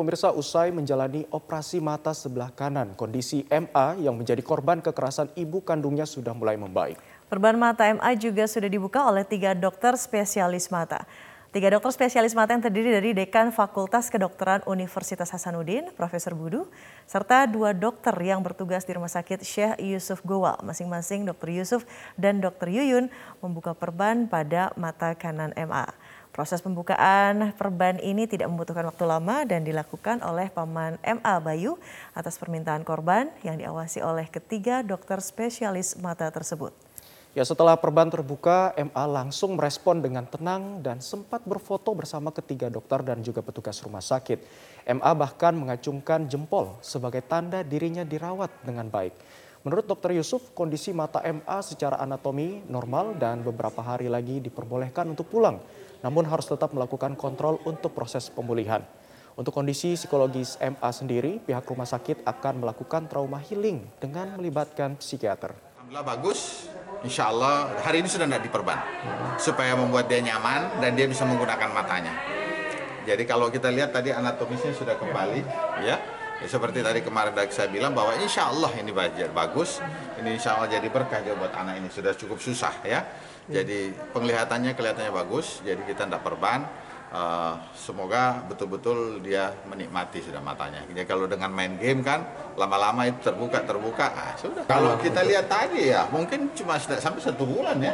pemirsa usai menjalani operasi mata sebelah kanan, kondisi MA yang menjadi korban kekerasan ibu kandungnya sudah mulai membaik. Perban mata MA juga sudah dibuka oleh tiga dokter spesialis mata. Tiga dokter spesialis mata yang terdiri dari Dekan Fakultas Kedokteran Universitas Hasanuddin, Profesor Budu, serta dua dokter yang bertugas di Rumah Sakit Syekh Yusuf Gowal. Masing-masing Dokter Yusuf dan Dokter Yuyun membuka perban pada mata kanan MA. Proses pembukaan perban ini tidak membutuhkan waktu lama dan dilakukan oleh Paman MA Bayu atas permintaan korban yang diawasi oleh ketiga dokter spesialis mata tersebut. Ya setelah perban terbuka, MA langsung merespon dengan tenang dan sempat berfoto bersama ketiga dokter dan juga petugas rumah sakit. MA bahkan mengacungkan jempol sebagai tanda dirinya dirawat dengan baik. Menurut dokter Yusuf, kondisi mata MA secara anatomi normal dan beberapa hari lagi diperbolehkan untuk pulang namun harus tetap melakukan kontrol untuk proses pemulihan. Untuk kondisi psikologis MA sendiri, pihak rumah sakit akan melakukan trauma healing dengan melibatkan psikiater. Alhamdulillah bagus, insya Allah hari ini sudah tidak diperban, supaya membuat dia nyaman dan dia bisa menggunakan matanya. Jadi kalau kita lihat tadi anatomisnya sudah kembali, ya, ya seperti tadi kemarin saya bilang bahwa insya Allah ini bagus, ini insya Allah jadi berkah buat anak ini sudah cukup susah ya. Jadi penglihatannya kelihatannya bagus, jadi kita tidak perban. Uh, semoga betul-betul dia menikmati sudah matanya. Jadi kalau dengan main game kan lama-lama itu terbuka terbuka, ah, sudah. Kalau kita lihat tadi ya mungkin cuma sampai satu bulan ya.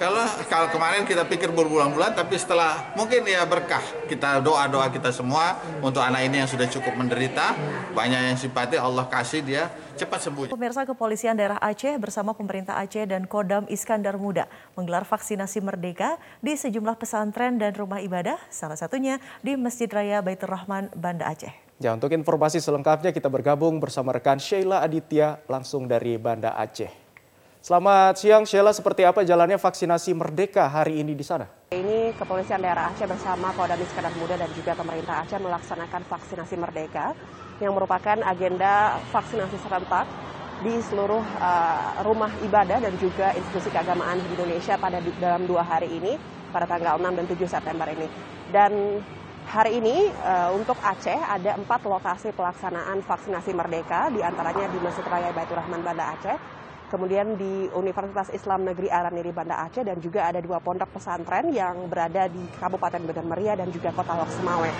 Kalau kalau kemarin kita pikir berbulan-bulan, tapi setelah mungkin ya berkah kita doa-doa kita semua untuk anak ini yang sudah cukup menderita, banyak yang simpati Allah kasih dia cepat sembuh. Pemirsa Kepolisian Daerah Aceh bersama pemerintah Aceh dan Kodam Iskandar Muda menggelar vaksinasi Merdeka di sejumlah pesantren dan rumah ibadah, salah satunya di Masjid Raya Baitur Rahman, Banda Aceh. Ya, untuk informasi selengkapnya kita bergabung bersama rekan Sheila Aditya langsung dari Banda Aceh. Selamat siang Sheila, seperti apa jalannya vaksinasi Merdeka hari ini di sana? Ini Kepolisian Daerah Aceh bersama Polda Iskandar Muda dan juga pemerintah Aceh melaksanakan vaksinasi Merdeka yang merupakan agenda vaksinasi serentak di seluruh uh, rumah ibadah dan juga institusi keagamaan di Indonesia pada dalam dua hari ini pada tanggal 6 dan 7 September ini. Dan hari ini uh, untuk Aceh ada empat lokasi pelaksanaan vaksinasi Merdeka, di antaranya di Masjid Raya Baitur Rahman Banda Aceh, kemudian di Universitas Islam Negeri Araniri Banda Aceh dan juga ada dua pondok pesantren yang berada di Kabupaten Medan Meriah dan juga Kota Lok Semawe.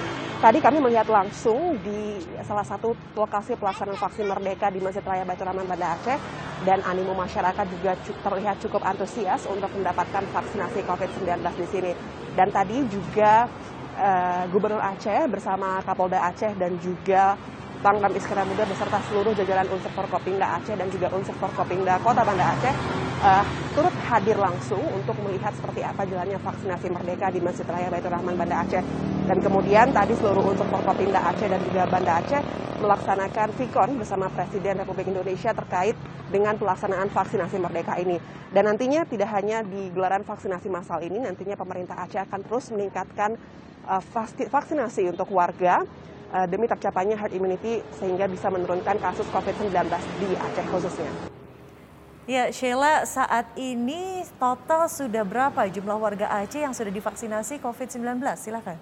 Tadi kami melihat langsung di salah satu lokasi pelaksanaan vaksin Merdeka di Masjid Raya Baitur Rahman Banda Aceh dan animo masyarakat juga terlihat cukup antusias untuk mendapatkan vaksinasi COVID-19 di sini. Dan tadi juga uh, Gubernur Aceh bersama Kapolda Aceh dan juga Pangdam Iskandar Muda beserta seluruh jajaran unsur Forkopimda Aceh dan juga unsur Forkopimda Kota Banda Aceh uh, turut hadir langsung untuk melihat seperti apa jalannya vaksinasi merdeka di Masjid Raya Baitur Rahman Banda Aceh. Dan kemudian tadi seluruh unsur Forkopimda Aceh dan juga Banda Aceh melaksanakan vikon bersama Presiden Republik Indonesia terkait dengan pelaksanaan vaksinasi merdeka ini. Dan nantinya tidak hanya di gelaran vaksinasi massal ini, nantinya pemerintah Aceh akan terus meningkatkan uh, vaksinasi untuk warga uh, demi tercapainya herd immunity sehingga bisa menurunkan kasus COVID-19 di Aceh khususnya. Ya, Sheila, saat ini total sudah berapa jumlah warga Aceh yang sudah divaksinasi COVID-19? Silakan.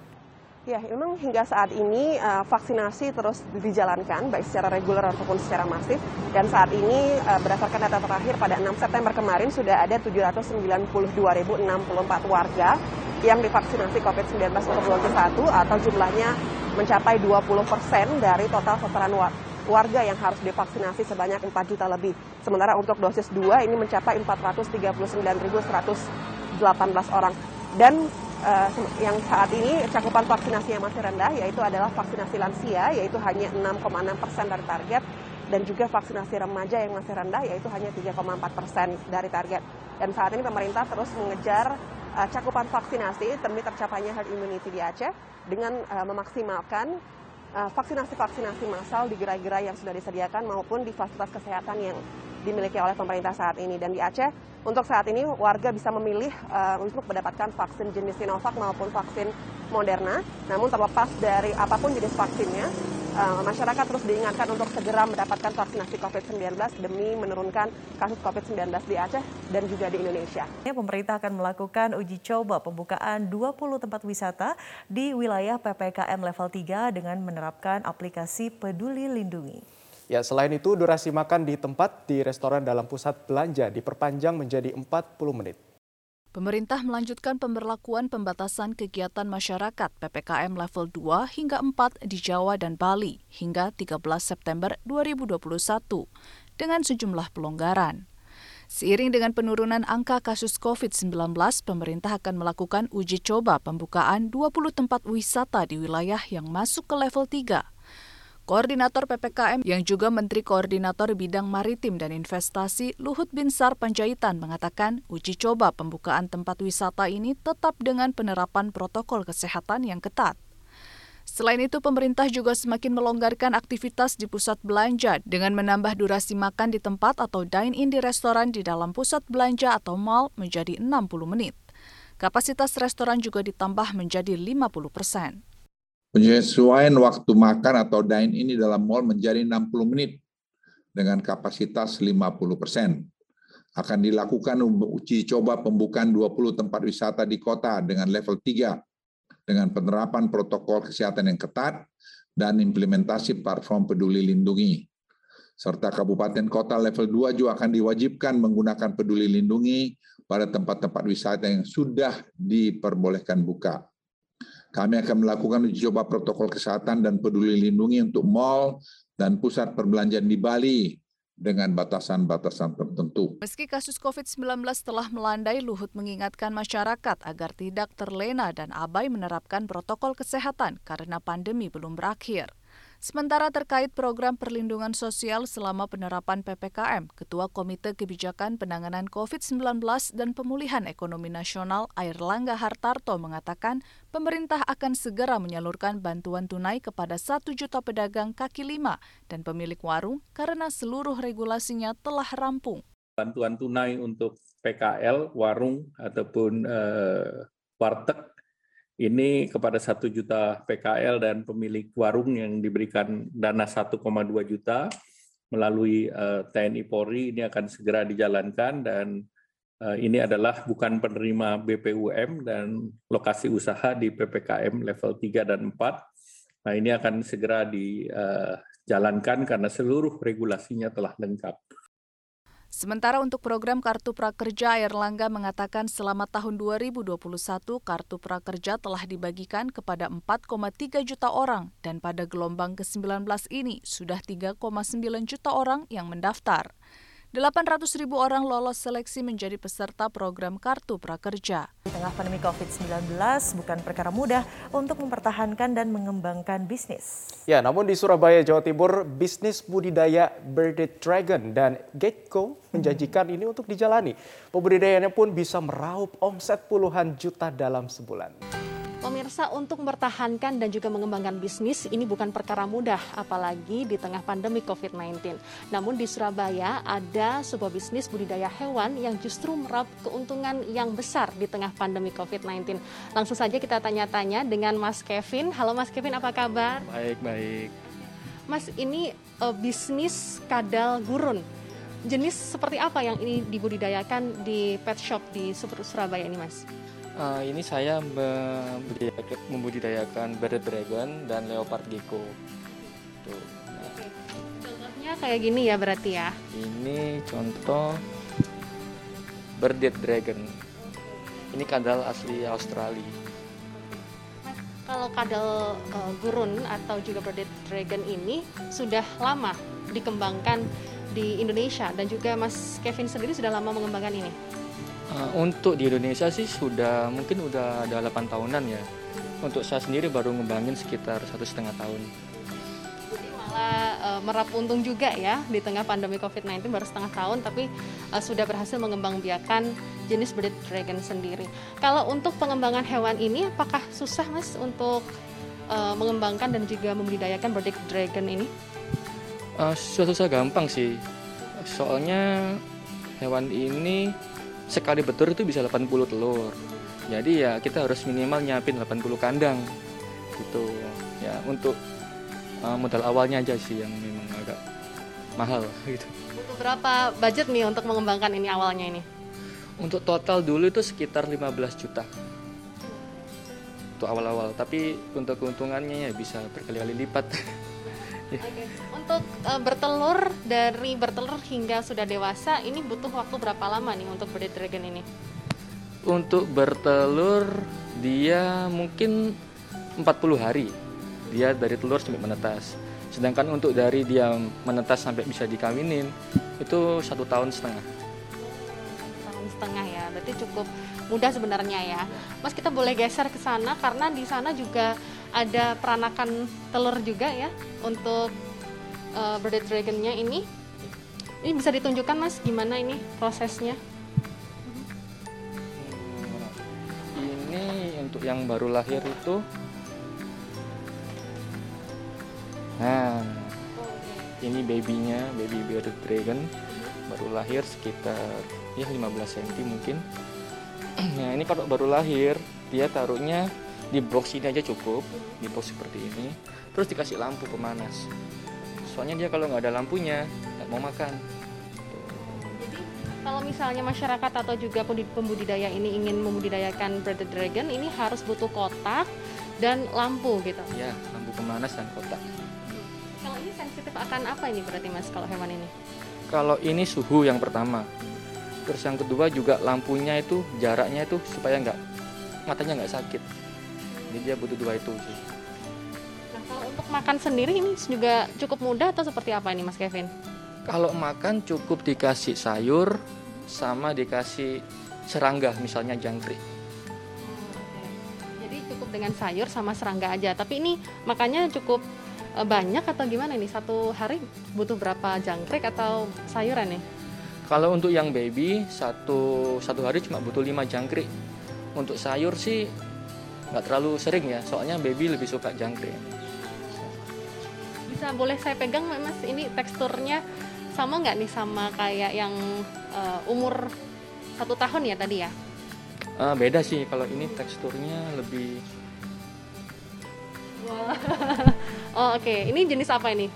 Ya, memang hingga saat ini uh, vaksinasi terus dijalankan baik secara reguler ataupun secara masif dan saat ini uh, berdasarkan data terakhir pada 6 September kemarin sudah ada 792.064 warga yang divaksinasi COVID-19 untuk dosis 1 atau jumlahnya mencapai 20 persen dari total sasaran warga yang harus divaksinasi sebanyak 4 juta lebih. Sementara untuk dosis 2 ini mencapai 439.118 orang. Dan uh, yang saat ini cakupan vaksinasi yang masih rendah yaitu adalah vaksinasi lansia yaitu hanya 6,6 persen dari target dan juga vaksinasi remaja yang masih rendah yaitu hanya 3,4 persen dari target. Dan saat ini pemerintah terus mengejar uh, cakupan vaksinasi demi tercapainya herd immunity di Aceh dengan uh, memaksimalkan uh, vaksinasi-vaksinasi massal di gerai-gerai yang sudah disediakan maupun di fasilitas kesehatan yang dimiliki oleh pemerintah saat ini. Dan di Aceh, untuk saat ini warga bisa memilih untuk mendapatkan vaksin jenis Sinovac maupun vaksin Moderna. Namun terlepas dari apa pun jenis vaksinnya, uh, masyarakat terus diingatkan untuk segera mendapatkan vaksinasi COVID-19 demi menurunkan kasus COVID-19 di Aceh dan juga di Indonesia. Pemerintah akan melakukan uji coba pembukaan 20 tempat wisata di wilayah PPKM level 3 dengan menerapkan aplikasi Peduli Lindungi. Ya, selain itu durasi makan di tempat di restoran dalam pusat belanja diperpanjang menjadi 40 menit. Pemerintah melanjutkan pemberlakuan pembatasan kegiatan masyarakat PPKM level 2 hingga 4 di Jawa dan Bali hingga 13 September 2021 dengan sejumlah pelonggaran. Seiring dengan penurunan angka kasus COVID-19, pemerintah akan melakukan uji coba pembukaan 20 tempat wisata di wilayah yang masuk ke level 3 Koordinator PPKM yang juga Menteri Koordinator Bidang Maritim dan Investasi Luhut Binsar Panjaitan mengatakan uji coba pembukaan tempat wisata ini tetap dengan penerapan protokol kesehatan yang ketat. Selain itu, pemerintah juga semakin melonggarkan aktivitas di pusat belanja dengan menambah durasi makan di tempat atau dine-in di restoran di dalam pusat belanja atau mall menjadi 60 menit. Kapasitas restoran juga ditambah menjadi 50 persen. Penyesuaian waktu makan atau dine ini dalam mall menjadi 60 menit dengan kapasitas 50 persen. Akan dilakukan uji coba pembukaan 20 tempat wisata di kota dengan level 3 dengan penerapan protokol kesehatan yang ketat dan implementasi platform peduli lindungi. Serta kabupaten kota level 2 juga akan diwajibkan menggunakan peduli lindungi pada tempat-tempat wisata yang sudah diperbolehkan buka. Kami akan melakukan uji coba protokol kesehatan dan peduli lindungi untuk mal dan pusat perbelanjaan di Bali dengan batasan-batasan tertentu. Meski kasus COVID-19 telah melandai, Luhut mengingatkan masyarakat agar tidak terlena dan abai menerapkan protokol kesehatan karena pandemi belum berakhir. Sementara terkait program perlindungan sosial selama penerapan PPKM, Ketua Komite Kebijakan Penanganan COVID-19 dan Pemulihan Ekonomi Nasional Air Langga Hartarto mengatakan pemerintah akan segera menyalurkan bantuan tunai kepada satu juta pedagang kaki lima dan pemilik warung karena seluruh regulasinya telah rampung. Bantuan tunai untuk PKL, warung, ataupun uh, warteg ini kepada satu juta PKL dan pemilik warung yang diberikan dana 1,2 juta melalui eh, TNI Polri ini akan segera dijalankan dan uh, ini adalah bukan penerima BPUM dan lokasi usaha di PPKM level 3 dan 4. Nah, ini akan segera dijalankan uh, karena seluruh regulasinya telah lengkap. Sementara untuk program Kartu Prakerja, Air Langga mengatakan selama tahun 2021 Kartu Prakerja telah dibagikan kepada 4,3 juta orang dan pada gelombang ke-19 ini sudah 3,9 juta orang yang mendaftar. 800 ribu orang lolos seleksi menjadi peserta program Kartu Prakerja. Di tengah pandemi COVID-19 bukan perkara mudah untuk mempertahankan dan mengembangkan bisnis. Ya, namun di Surabaya, Jawa Timur, bisnis budidaya Birded Dragon dan Gateco menjanjikan ini untuk dijalani. Pembudidayaannya pun bisa meraup omset puluhan juta dalam sebulan. Pemirsa, untuk mempertahankan dan juga mengembangkan bisnis ini bukan perkara mudah, apalagi di tengah pandemi COVID-19. Namun di Surabaya ada sebuah bisnis budidaya hewan yang justru meraup keuntungan yang besar di tengah pandemi COVID-19. Langsung saja kita tanya-tanya dengan Mas Kevin. Halo Mas Kevin, apa kabar? Baik, baik. Mas, ini uh, bisnis kadal gurun. Jenis seperti apa yang ini dibudidayakan di pet shop di Surabaya ini, Mas? Uh, ini saya membudidayakan bearded dragon dan leopard gecko. Tuh. Nah. Contohnya kayak gini ya berarti ya? Ini contoh bearded dragon. Ini kadal asli Australia. Kalau kadal uh, gurun atau juga bearded dragon ini sudah lama dikembangkan di Indonesia dan juga Mas Kevin sendiri sudah lama mengembangkan ini. Uh, untuk di Indonesia sih sudah mungkin udah ada 8 tahunan ya. Untuk saya sendiri baru ngembangin sekitar satu setengah tahun. Jadi malah uh, merap untung juga ya di tengah pandemi COVID-19 baru setengah tahun tapi uh, sudah berhasil mengembangbiakan jenis bearded dragon sendiri. Kalau untuk pengembangan hewan ini apakah susah mas untuk uh, mengembangkan dan juga membudidayakan bearded dragon ini? Uh, susah-susah gampang sih. Soalnya hewan ini sekali betul itu bisa 80 telur jadi ya kita harus minimal nyiapin 80 kandang gitu ya untuk uh, modal awalnya aja sih yang memang agak mahal gitu. Butuh berapa budget nih untuk mengembangkan ini awalnya ini? Untuk total dulu itu sekitar 15 juta. Untuk awal-awal, tapi untuk keuntungannya ya bisa berkali-kali lipat. Oke. Untuk uh, bertelur dari bertelur hingga sudah dewasa ini butuh waktu berapa lama nih untuk breed dragon ini? Untuk bertelur dia mungkin 40 hari. Dia dari telur sampai menetas. Sedangkan untuk dari dia menetas sampai bisa dikawinin itu satu tahun setengah. Tahun setengah ya, berarti cukup mudah sebenarnya ya. Mas kita boleh geser ke sana karena di sana juga ada peranakan telur juga ya untuk uh, bearded dragonnya ini. Ini bisa ditunjukkan mas gimana ini prosesnya? Ini untuk yang baru lahir itu. Nah, ini babynya, baby bearded dragon baru lahir sekitar ya 15 cm mungkin. Nah ini kalau baru lahir dia taruhnya di box ini aja cukup di box seperti ini. Terus dikasih lampu pemanas. Soalnya dia kalau nggak ada lampunya nggak mau makan. Jadi kalau misalnya masyarakat atau juga pembudidaya ini ingin membudidayakan bearded dragon ini harus butuh kotak dan lampu gitu? Ya lampu pemanas dan kotak. Kalau ini sensitif akan apa ini berarti mas kalau hewan ini? Kalau ini suhu yang pertama. Terus yang kedua juga lampunya itu jaraknya itu supaya nggak matanya nggak sakit jadi dia butuh dua itu sih. Nah kalau untuk makan sendiri ini juga cukup mudah atau seperti apa ini mas Kevin? Kalau makan cukup dikasih sayur sama dikasih serangga misalnya jangkrik. Jadi cukup dengan sayur sama serangga aja. Tapi ini makannya cukup eh, banyak atau gimana nih satu hari butuh berapa jangkrik atau sayuran nih? Kalau untuk yang baby satu satu hari cuma butuh lima jangkrik. Untuk sayur sih nggak terlalu sering ya soalnya baby lebih suka jangkrik. Bisa boleh saya pegang mas? Ini teksturnya sama nggak nih sama kayak yang uh, umur satu tahun ya tadi ya? Uh, beda sih kalau ini teksturnya lebih wow. oh oke. Okay. ini jenis apa ini?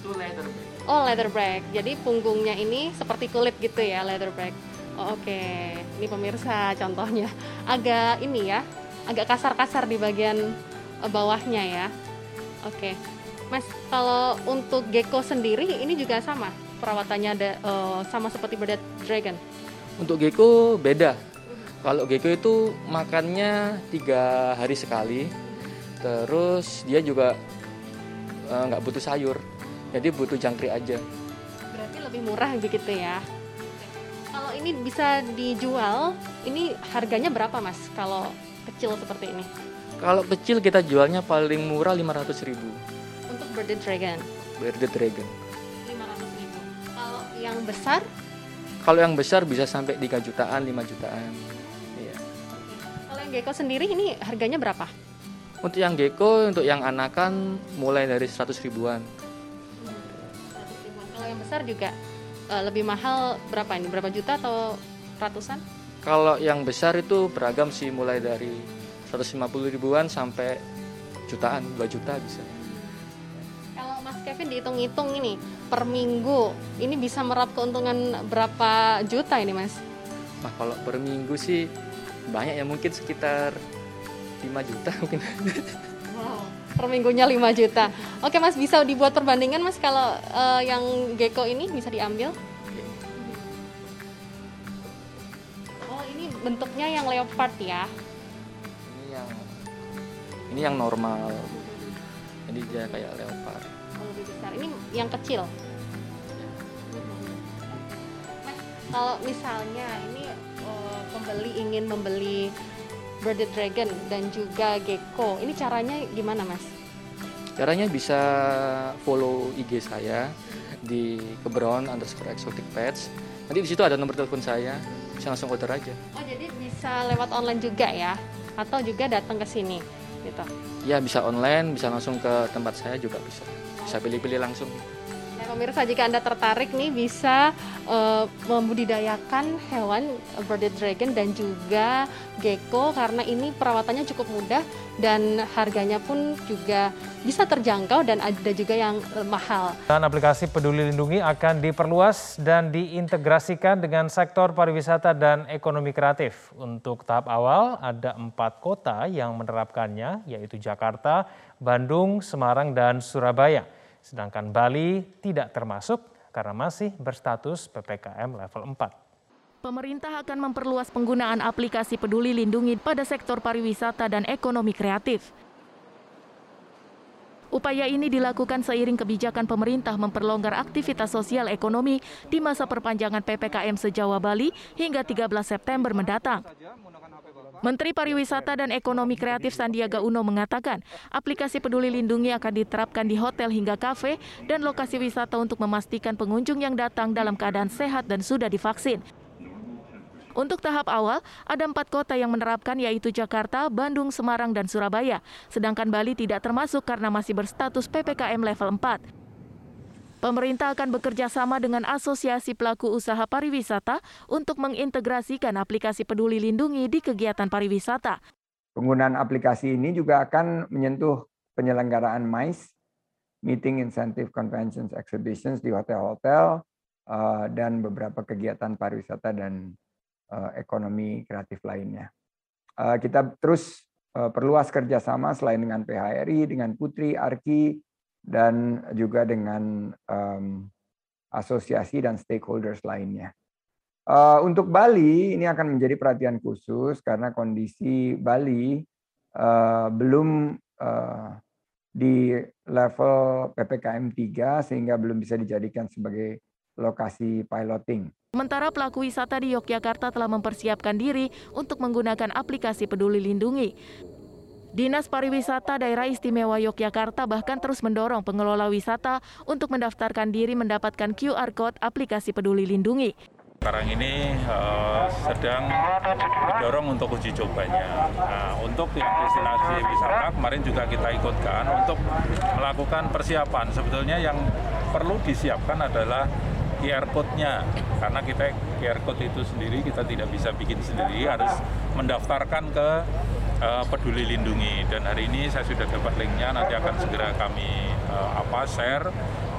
Itu leatherback oh leatherback jadi punggungnya ini seperti kulit gitu ya leatherback oh, oke. Okay. ini pemirsa contohnya. Agak ini ya agak kasar-kasar di bagian eh, bawahnya ya. Oke, Mas, kalau untuk gecko sendiri ini juga sama perawatannya ada uh, sama seperti bearded dragon. Untuk gecko beda. Kalau gecko itu makannya tiga hari sekali, terus dia juga eh, nggak uh, butuh sayur, jadi butuh jangkrik aja. Berarti lebih murah begitu ya? Kalau ini bisa dijual, ini harganya berapa mas? Kalau kecil seperti ini? Kalau kecil kita jualnya paling murah 500 ribu. Untuk bearded dragon? Bearded dragon. 500 ribu. Kalau yang besar? Kalau yang besar bisa sampai 3 jutaan, 5 jutaan. Iya. Kalau yang gecko sendiri ini harganya berapa? Untuk yang gecko, untuk yang anakan mulai dari 100 ribuan. Hmm, 100 ribuan. Kalau yang besar juga uh, lebih mahal berapa ini? Berapa juta atau ratusan? Kalau yang besar itu beragam sih mulai dari 150 ribuan sampai jutaan, 2 juta bisa. Kalau Mas Kevin dihitung-hitung ini per minggu ini bisa merap keuntungan berapa juta ini Mas? Nah kalau per minggu sih banyak ya mungkin sekitar 5 juta mungkin. Wow, per minggunya 5 juta. Oke Mas bisa dibuat perbandingan Mas kalau uh, yang gecko ini bisa diambil? Bentuknya yang leopard ya? Ini yang ini yang normal. Jadi dia kayak leopard. Oh, lebih besar. Ini yang kecil. Mas, kalau misalnya ini uh, pembeli ingin membeli bearded dragon dan juga gecko, ini caranya gimana, Mas? Caranya bisa follow IG saya di Kebron underscore exotic pets. Nanti di situ ada nomor telepon saya bisa langsung order aja. Oh jadi bisa lewat online juga ya? Atau juga datang ke sini gitu? Ya bisa online, bisa langsung ke tempat saya juga bisa. Bisa pilih-pilih langsung. Pemirsa jika Anda tertarik nih bisa uh, membudidayakan hewan bearded dragon dan juga gecko karena ini perawatannya cukup mudah dan harganya pun juga bisa terjangkau dan ada juga yang mahal. Dan aplikasi Peduli Lindungi akan diperluas dan diintegrasikan dengan sektor pariwisata dan ekonomi kreatif. Untuk tahap awal ada empat kota yang menerapkannya yaitu Jakarta, Bandung, Semarang, dan Surabaya. Sedangkan Bali tidak termasuk karena masih berstatus PPKM level 4. Pemerintah akan memperluas penggunaan aplikasi Peduli Lindungi pada sektor pariwisata dan ekonomi kreatif. Upaya ini dilakukan seiring kebijakan pemerintah memperlonggar aktivitas sosial ekonomi di masa perpanjangan PPKM se-Jawa Bali hingga 13 September mendatang. Menteri Pariwisata dan Ekonomi Kreatif Sandiaga Uno mengatakan, aplikasi Peduli Lindungi akan diterapkan di hotel hingga kafe dan lokasi wisata untuk memastikan pengunjung yang datang dalam keadaan sehat dan sudah divaksin. Untuk tahap awal, ada empat kota yang menerapkan yaitu Jakarta, Bandung, Semarang, dan Surabaya. Sedangkan Bali tidak termasuk karena masih berstatus PPKM level 4. Pemerintah akan bekerja sama dengan Asosiasi Pelaku Usaha Pariwisata untuk mengintegrasikan aplikasi Peduli Lindungi di kegiatan pariwisata. Penggunaan aplikasi ini juga akan menyentuh penyelenggaraan MICE, Meeting Incentive Conventions Exhibitions di hotel-hotel, eh, dan beberapa kegiatan pariwisata dan eh, ekonomi kreatif lainnya. Eh, kita terus perluas kerjasama selain dengan PHRI, dengan Putri, Arki, dan juga dengan um, asosiasi dan stakeholders lainnya. Uh, untuk Bali ini akan menjadi perhatian khusus karena kondisi Bali uh, belum uh, di level PPKM 3 sehingga belum bisa dijadikan sebagai lokasi piloting. Sementara pelaku wisata di Yogyakarta telah mempersiapkan diri untuk menggunakan aplikasi Peduli Lindungi. Dinas Pariwisata Daerah Istimewa Yogyakarta bahkan terus mendorong pengelola wisata untuk mendaftarkan diri mendapatkan QR Code aplikasi Peduli Lindungi. Sekarang ini uh, sedang mendorong untuk uji cobanya. Nah, untuk yang destinasi wisata kemarin juga kita ikutkan untuk melakukan persiapan. Sebetulnya yang perlu disiapkan adalah QR code-nya karena kita QR code itu sendiri kita tidak bisa bikin sendiri harus mendaftarkan ke uh, peduli lindungi. Dan hari ini saya sudah dapat linknya nanti akan segera kami uh, apa share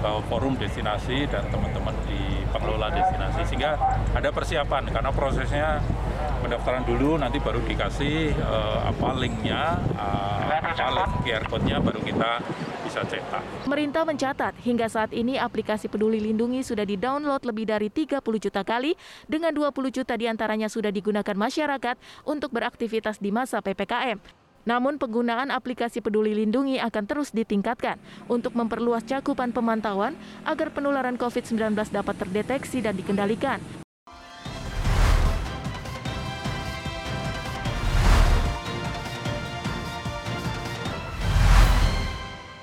ke forum destinasi dan teman-teman di pengelola destinasi. Sehingga ada persiapan karena prosesnya pendaftaran dulu nanti baru dikasih uh, apa linknya uh, apa link QR code-nya baru kita bisa cetak. Pemerintah mencatat hingga saat ini aplikasi Peduli Lindungi sudah di-download lebih dari 30 juta kali dengan 20 juta di antaranya sudah digunakan masyarakat untuk beraktivitas di masa PPKM. Namun penggunaan aplikasi Peduli Lindungi akan terus ditingkatkan untuk memperluas cakupan pemantauan agar penularan COVID-19 dapat terdeteksi dan dikendalikan.